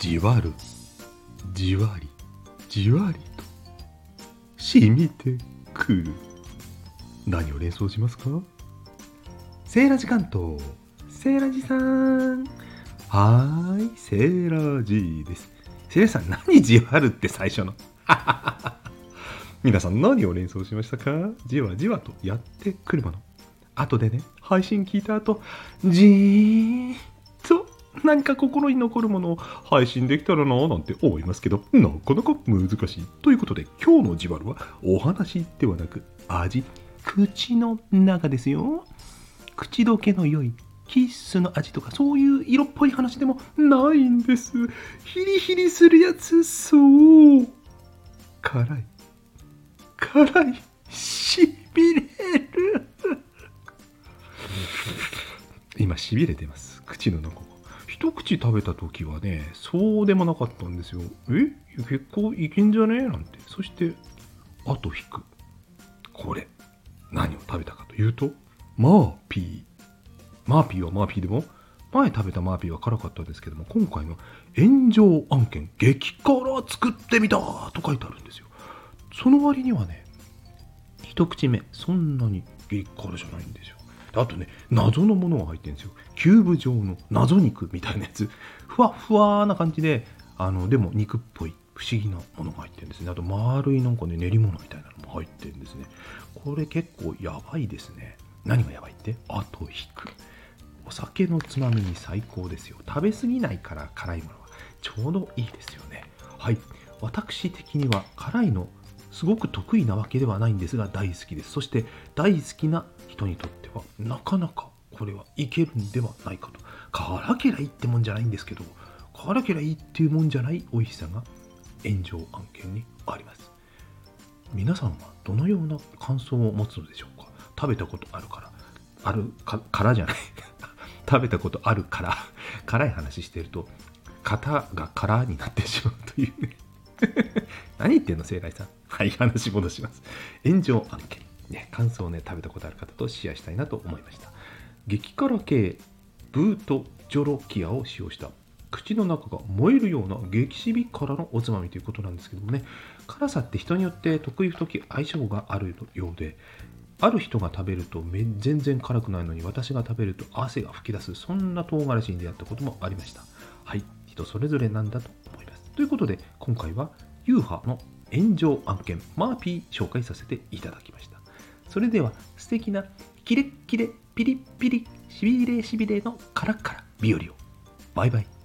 じわる。じわり。じわりと。染みてくる。何を連想しますか？セーラジ関東セーラジさん。はーい。セーラジです。セーラジさん何じわるって最初の？皆さん何を連想しましたか？じわじわとやってくるもの。後でね配信聞いた後じーっと 何か心に残るものを配信できたらなぁなんて思いますけど、なかなか難しい。ということで、今日のじわるはお話ではなく味、口の中ですよ。口どけの良いキッスの味とかそういう色っぽい話でもないんです。ヒリヒリするやつ、そう。辛い。辛い。しびれる。今、しびれてます。口の中。一口食べた時はね、そうでもなかったんですよ。え？結構いけんじゃね？えなんて。そして、あと引く。これ。何を食べたかというと、マーピー。マーピーはマーピーでも、前食べたマーピーは辛かったですけども、今回の炎上案件、激辛作ってみたと書いてあるんですよ。その割にはね、一口目、そんなに激辛じゃないんですよ。あとね、謎のものが入ってるんですよ。キューブ状の謎肉みたいなやつ。ふわふわな感じで、あの、でも肉っぽい不思議なものが入ってるんですね。あと丸いなんかね、練り物みたいなのも入ってるんですね。これ結構やばいですね。何がやばいって？あと引く。お酒のつまみに最高ですよ。食べ過ぎないから辛いものはちょうどいいですよね。はい。私的には辛いのすごく得意なわけではないんですが大好きです。そして大好きな人にとってはなかなかこれはいけるんではないかと。辛けりゃいいってもんじゃないんですけど、辛けりゃいいっていうもんじゃない美味しさが炎上案件にあります。皆さんはどのような感想を持つのでしょうか？食べたことあるから、あるか、らじゃない。食べたことあるから、辛い話してると、型が空になってしまうという。何言ってんの、聖来さん。はい、話戻します。炎上案件。ね、感想をね、食べたことある方とシェアしたいなと思いました。激辛系ブートジョロキアを使用した。口の中が燃えるような激しび辛のおつまみということなんですけどもね。辛さって人によって得意不得意相性があるようである人が食べるとめ全然辛くないのに私が食べると汗が噴き出す。そんな唐辛子に出会ったこともありました。はい人それぞれなんだと思います。ということで今回はユーハの炎上案件マーピー紹介させていただきました。それでは素敵なキレッキレピリッピリしびれしびれのカラッカラ日和を。バイバイ。